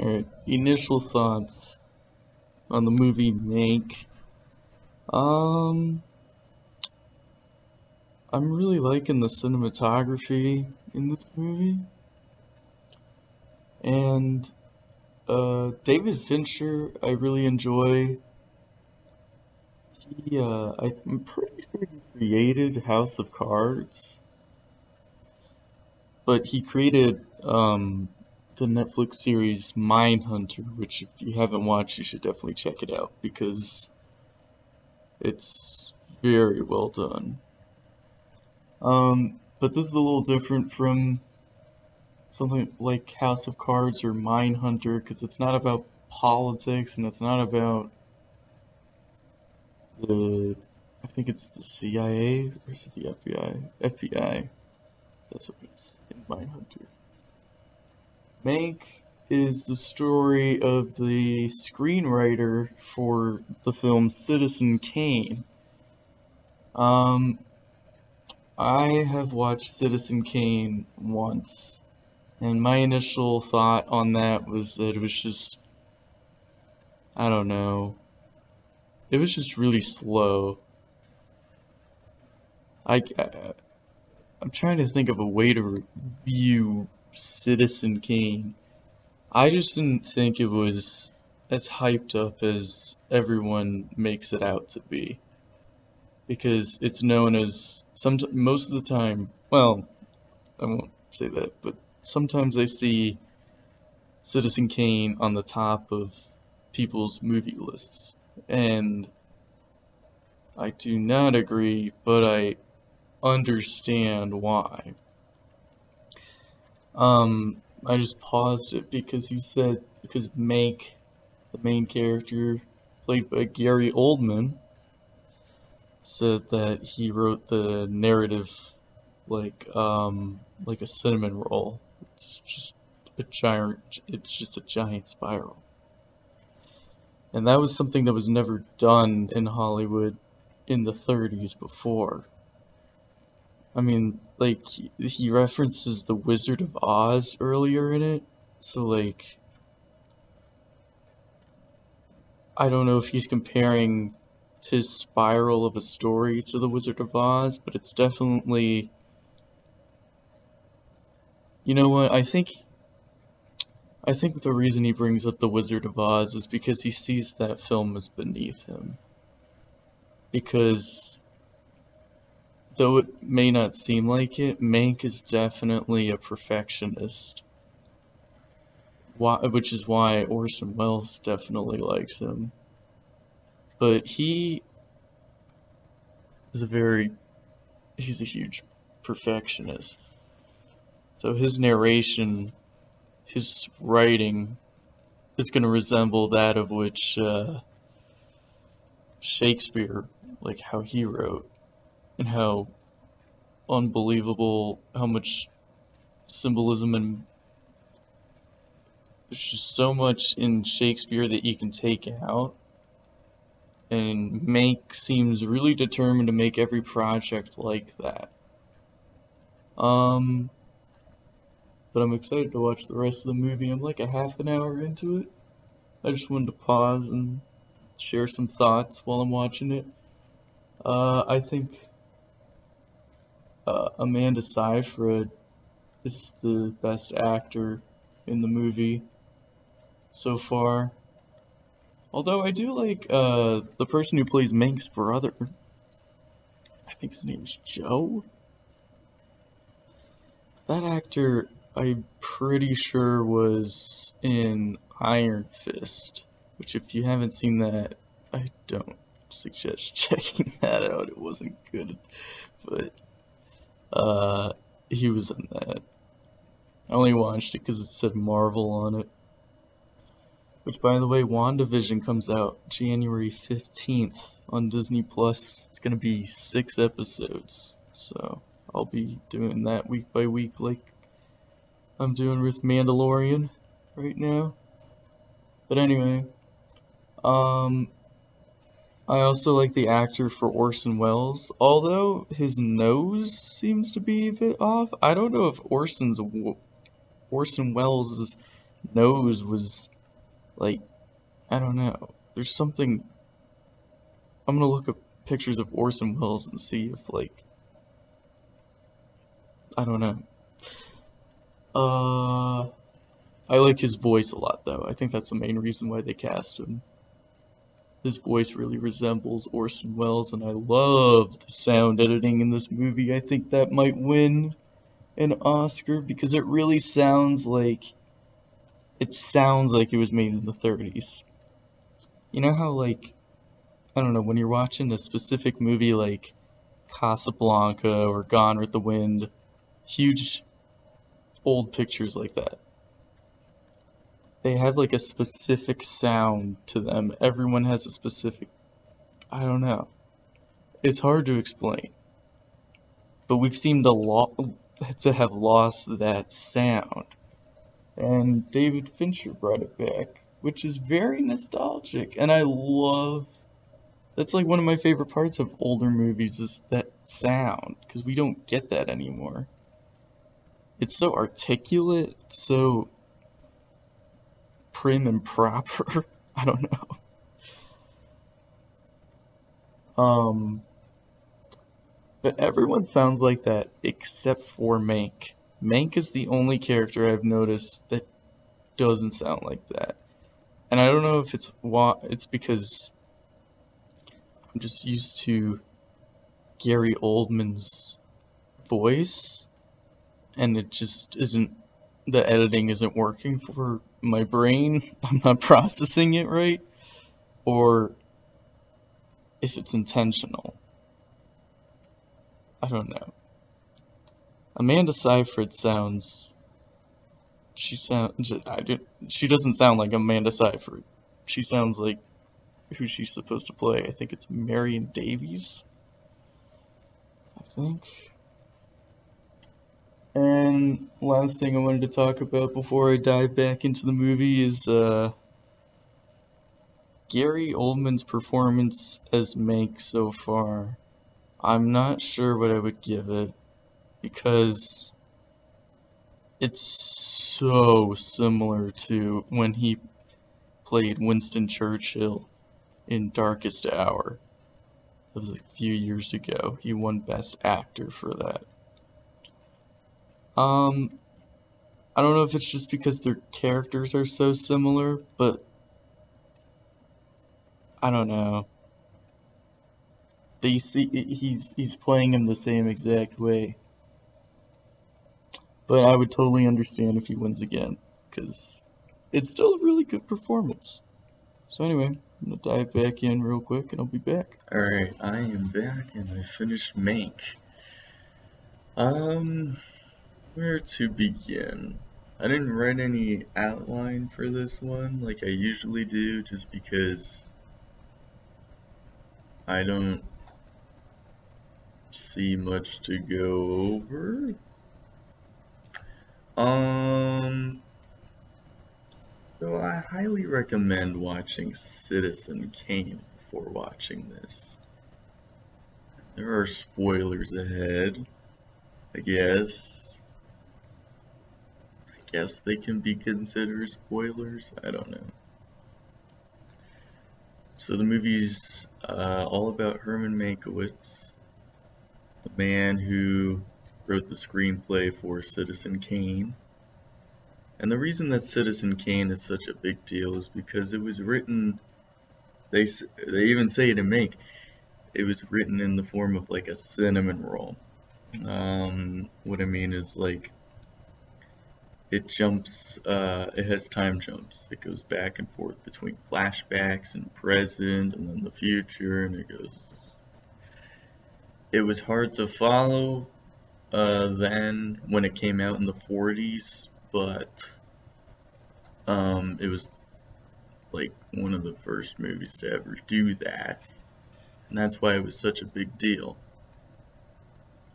Alright, initial thoughts on the movie Mank. Um, I'm really liking the cinematography in this movie. And uh, David Fincher, I really enjoy. He, uh, I'm pretty sure he created House of Cards, but he created um, the Netflix series Mindhunter, which if you haven't watched, you should definitely check it out because it's very well done. Um, but this is a little different from something like House of Cards or Mindhunter because it's not about politics and it's not about the I think it's the CIA or is it the FBI? FBI. That's what it's in Mindhunter. Mank is the story of the screenwriter for the film Citizen Kane. Um, I have watched Citizen Kane once, and my initial thought on that was that it was just, I don't know, it was just really slow. I, I I'm trying to think of a way to review Citizen Kane. I just didn't think it was as hyped up as everyone makes it out to be. Because it's known as some most of the time, well, I won't say that, but sometimes I see Citizen Kane on the top of people's movie lists. And I do not agree, but I understand why. Um, I just paused it because he said, because Mank, the main character, played by Gary Oldman, said that he wrote the narrative like, um, like a cinnamon roll. It's just a giant, it's just a giant spiral. And that was something that was never done in Hollywood in the 30s before. I mean, like, he references the Wizard of Oz earlier in it, so, like, I don't know if he's comparing his spiral of a story to the Wizard of Oz, but it's definitely. You know what? I think. I think the reason he brings up the Wizard of Oz is because he sees that film as beneath him. Because though it may not seem like it, Mank is definitely a perfectionist. Why, which is why Orson Welles definitely likes him. But he is a very, he's a huge perfectionist. So his narration, his writing, is going to resemble that of which uh, Shakespeare, like how he wrote and how unbelievable how much symbolism and there's just so much in Shakespeare that you can take out. And Mank seems really determined to make every project like that. Um, but I'm excited to watch the rest of the movie. I'm like a half an hour into it. I just wanted to pause and share some thoughts while I'm watching it. Uh, I think uh, Amanda Seyfried is the best actor in the movie so far. Although I do like uh, the person who plays Mank's brother. I think his name is Joe. That actor, I'm pretty sure was in Iron Fist, which if you haven't seen that, I don't suggest checking that out. It wasn't good, but uh, he was in that. I only watched it because it said Marvel on it. Which, by the way, WandaVision comes out January 15th on Disney Plus. It's to be six episodes. So, I'll be doing that week by week like I'm doing with Mandalorian right now. But anyway, um, I also like the actor for Orson Welles, although his nose seems to be a bit off. I don't know if Orson's Orson Welles' nose was like I don't know. There's something. I'm gonna look up pictures of Orson Welles and see if like I don't know. Uh, I like his voice a lot though. I think that's the main reason why they cast him. His voice really resembles Orson Welles, and I love the sound editing in this movie. I think that might win an Oscar because it really sounds like it sounds like it was made in the 30s. You know how like I don't know when you're watching a specific movie like Casablanca or Gone with the Wind, huge old pictures like that. They have like a specific sound to them. Everyone has a specific I don't know. It's hard to explain. But we've seemed to, lo- to have lost that sound. And David Fincher brought it back, which is very nostalgic. And I love that's like one of my favorite parts of older movies is that sound because we don't get that anymore. It's so articulate, so prim and proper. I don't know. Um, but everyone sounds like that except for Mank. Mank is the only character I've noticed that doesn't sound like that. And I don't know if it's why it's because I'm just used to Gary Oldman's voice and it just isn't the editing isn't working for my brain. I'm not processing it right or if it's intentional. I don't know. Amanda Seyfried sounds. She sounds. I she doesn't sound like Amanda Seyfried. She sounds like who she's supposed to play. I think it's Marion Davies. I think. And last thing I wanted to talk about before I dive back into the movie is uh, Gary Oldman's performance as Mank so far. I'm not sure what I would give it because it's so similar to when he played Winston Churchill in Darkest Hour. That was a few years ago. He won Best Actor for that. Um, I don't know if it's just because their characters are so similar, but I don't know. They see he's he's playing him the same exact way. But I would totally understand if he wins again, because it's still a really good performance. So anyway, I'm gonna dive back in real quick and I'll be back. Alright, I am back and I finished Mank. Um, where to begin? I didn't write any outline for this one like I usually do just because I don't see much to go over. Um, so I highly recommend watching Citizen Kane before watching this. There are spoilers ahead, I guess. Guess they can be considered spoilers, I don't know. So the movie's uh, all about Herman Mankiewicz, the man who wrote the screenplay for Citizen Kane. And the reason that Citizen Kane is such a big deal is because it was written, they, they even say it in Mank, it was written in the form of like a cinnamon roll. Um, what I mean is like, it jumps, uh, it has time jumps. It goes back and forth between flashbacks and present and then the future and it goes it was hard to follow uh, then when it came out in the 40s, but um, it was like one of the first movies to ever do that, and that's why it was such a big deal.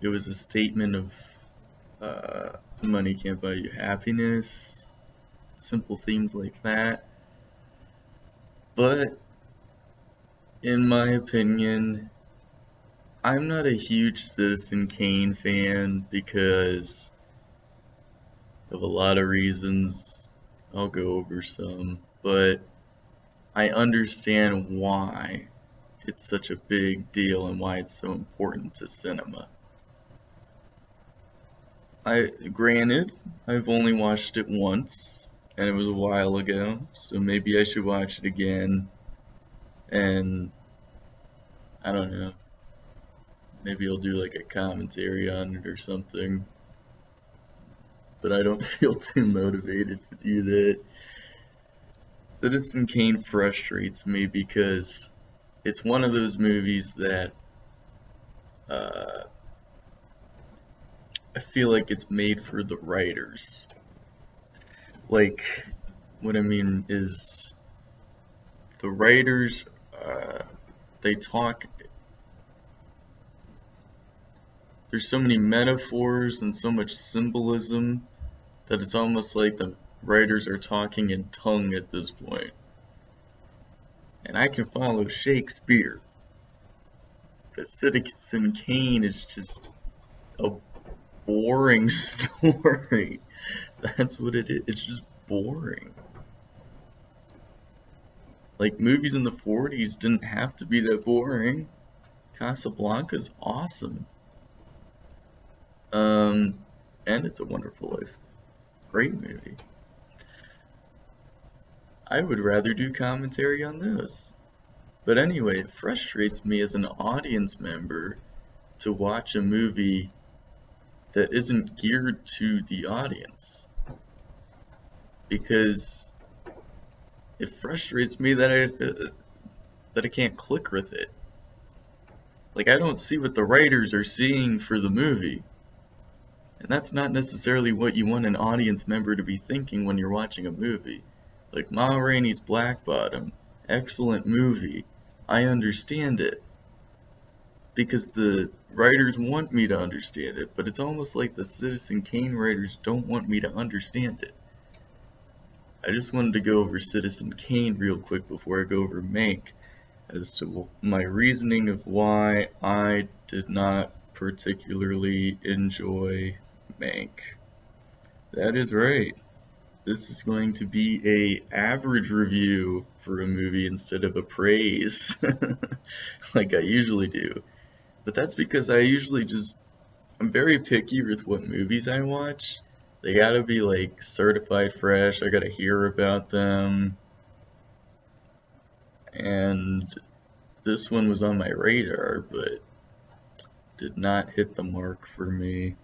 It was a statement of uh, money can't buy you happiness, simple themes like that. But in my opinion, I'm not a huge Citizen Kane fan because of a lot of reasons. I'll go over some, but I understand why it's such a big deal and why it's so important to cinema. I granted, I've only watched it once, and it was a while ago, so maybe I should watch it again. And I don't know. Maybe I'll do like a commentary on it or something. But I don't feel too motivated to do that. Citizen Kane frustrates me because it's one of those movies that uh, I feel like it's made for the writers. Like, what I mean is, the writers, uh, they talk. There's so many metaphors and so much symbolism that it's almost like the writers are talking in tongue at this point. And I can follow Shakespeare. But Citizen Kane is just a boring story. That's what it is. It's just boring. Like, movies in the 40s didn't have to be that boring. Casablanca's awesome. Um, and It's a Wonderful Life. Great movie. I would rather do commentary on this. But anyway, it frustrates me as an audience member to watch a movie that isn't geared to the audience. Because it frustrates me that I uh, that I can't click with it. Like I don't see what the writers are seeing for the movie. And that's not necessarily what you want an audience member to be thinking when you're watching a movie. Like Ma Rainey's Black Bottom, excellent movie. I understand it because the writers want me to understand it, but it's almost like the Citizen Kane writers don't want me to understand it. I just wanted to go over Citizen Kane real quick before I go over Mank as to my reasoning of why I did not particularly enjoy Mank. That is right. This is going to be a average review for a movie instead of a praise like I usually do. But that's because I usually just, I'm very picky with what movies I watch. They gotta be like certified fresh, I gotta hear about them. And this one was on my radar, but did not hit the mark for me.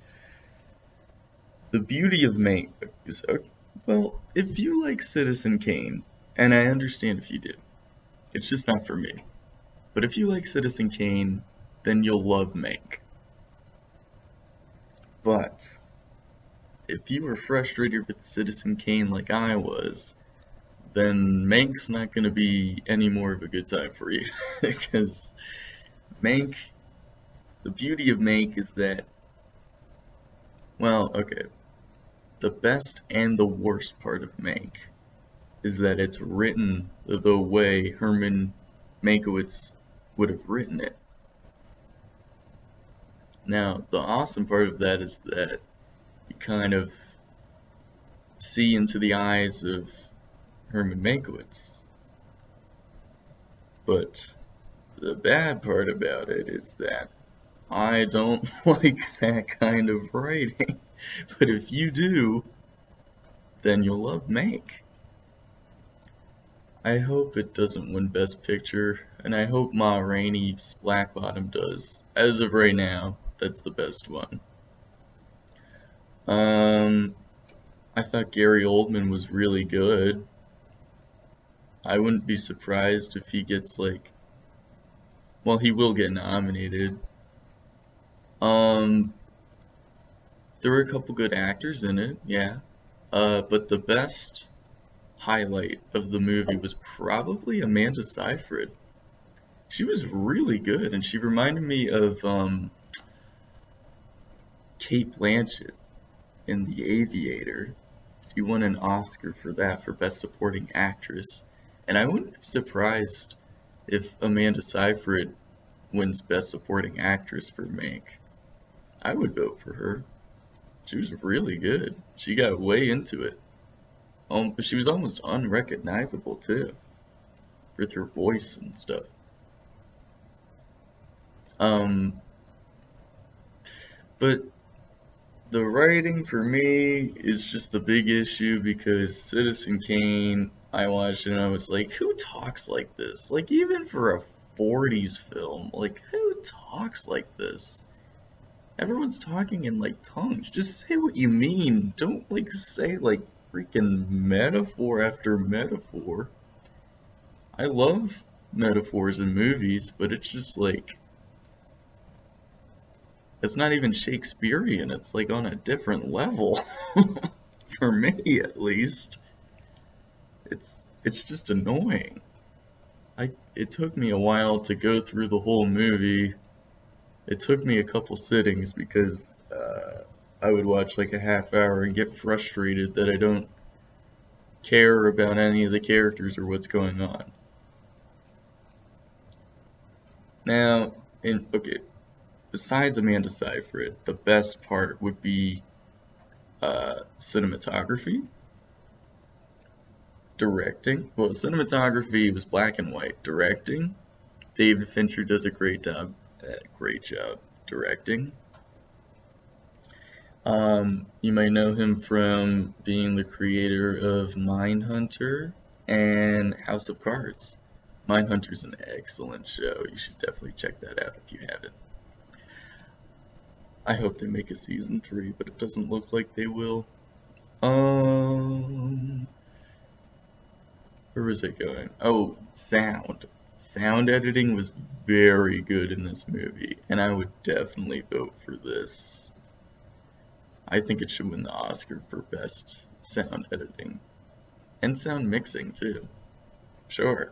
The beauty of Mank is, well, if you like Citizen Kane, and I understand if you do, it's just not for me. But if you like Citizen Kane, then you'll love Mank. But if you were frustrated with Citizen Kane like I was, then Mank's not going to be any more of a good time for you. because Mank, the beauty of Mank is that, well, okay, the best and the worst part of Mank is that it's written the way Herman Mankiewicz would have written it. Now, the awesome part of that is that you kind of see into the eyes of Herman Mankiewicz. But the bad part about it is that I don't like that kind of writing. But if you do, then you'll love Mank. I hope it doesn't win Best Picture, and I hope Ma Rainey's Black Bottom does. As of right now, that's the best one. Um, I thought Gary Oldman was really good. I wouldn't be surprised if he gets like, well, he will get nominated. Um, there were a couple good actors in it, yeah. Uh, but the best highlight of the movie was probably Amanda Seyfried. She was really good, and she reminded me of um, Cate Blanchett in The Aviator. She won an Oscar for that for Best Supporting Actress. And I wouldn't be surprised if Amanda Seyfried wins Best Supporting Actress for Mank. I would vote for her. She was really good. She got way into it. Um, but she was almost unrecognizable too, with her voice and stuff. Um, but the writing for me is just the big issue because Citizen Kane, I watched it and I was like, who talks like this? Like, even for a 40s film, like, who talks like this? Everyone's talking in like tongues. Just say what you mean. Don't like say like freaking metaphor after metaphor. I love metaphors in movies, but it's just like it's not even Shakespearean. It's like on a different level for me at least. It's it's just annoying. I it took me a while to go through the whole movie it took me a couple sittings because uh, I would watch like a half hour and get frustrated that I don't care about any of the characters or what's going on. Now, in okay, besides Amanda Seyfried, the best part would be uh, cinematography, directing. Well, cinematography was black and white. Directing, David Fincher does a great job great job directing. Um, you might know him from being the creator of Mindhunter and House of Cards. Mindhunter's an excellent show. You should definitely check that out if you haven't. I hope they make a season three, but it doesn't look like they will. Um, where was it going? Oh, sound sound editing was very good in this movie, and I would definitely vote for this. I think it should win the Oscar for best sound editing and sound mixing too. Sure.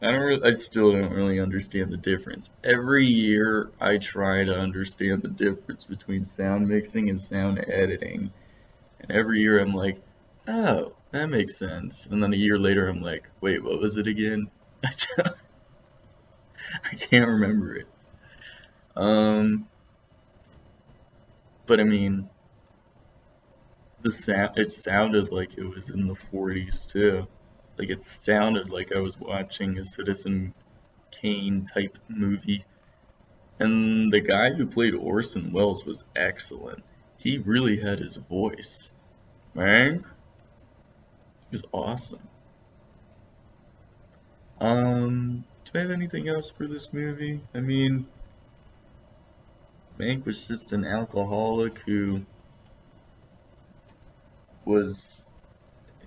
I don't really, I still don't really understand the difference. Every year I try to understand the difference between sound mixing and sound editing. And every year I'm like, "Oh, that makes sense." And then a year later I'm like, "Wait, what was it again?" I can't remember it. Um, but I mean, the sound it sounded like it was in the 40s too. Like it sounded like I was watching a Citizen Kane type movie. And the guy who played Orson Welles was excellent. He really had his voice. Man, he was awesome. Um, do I have anything else for this movie? I mean, Mank was just an alcoholic who was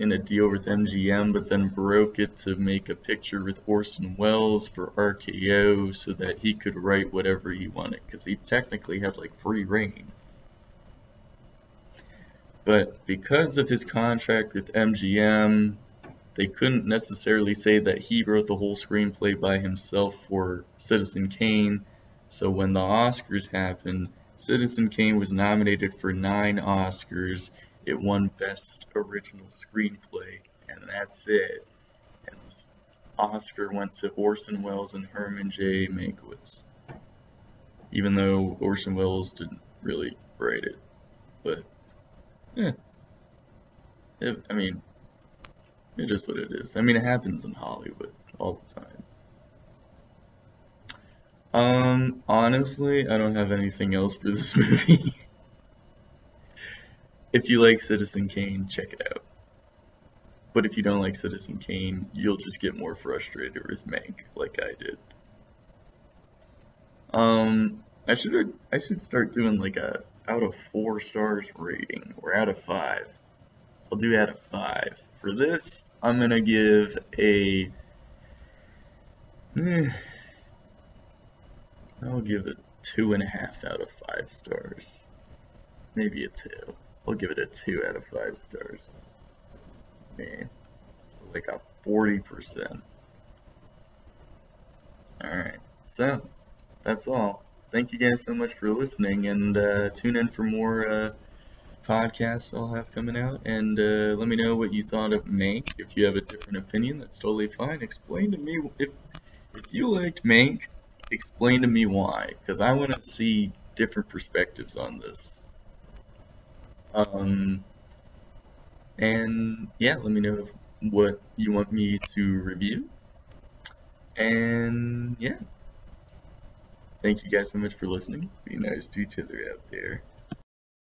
in a deal with MGM, but then broke it to make a picture with Orson Welles for RKO so that he could write whatever he wanted, because he technically had like free reign. But because of his contract with MGM, they couldn't necessarily say that he wrote the whole screenplay by himself for Citizen Kane. So when the Oscars happened, Citizen Kane was nominated for nine Oscars. It won Best Original Screenplay, and that's it. And Oscar went to Orson Welles and Herman J. Mankiewicz. Even though Orson Welles didn't really write it. But, yeah. It, I mean, it is just what it is. I mean, it happens in Hollywood all the time. Um, honestly, I don't have anything else for this movie. If you like Citizen Kane, check it out. But if you don't like Citizen Kane, you'll just get more frustrated with Mank, like I did. Um, I should I should start doing like a out of four stars rating or out of five. I'll do out of five. For this, I'm to give a... Eh, I'll give it two and a half out of five stars. Maybe a two. I'll give it a two out of five stars. Man, it's like a 40%. Alright, so that's all. Thank you guys so much for listening, and uh, tune in for more uh, podcasts I'll have coming out, and uh, let me know what you thought of Mank. If you have a different opinion, that's totally fine. Explain to me if if you liked Mank. Explain to me why, because I want to see different perspectives on this. Um, And yeah, let me know what you want me to review. And yeah. Thank you guys so much for listening. Be nice to each other out there.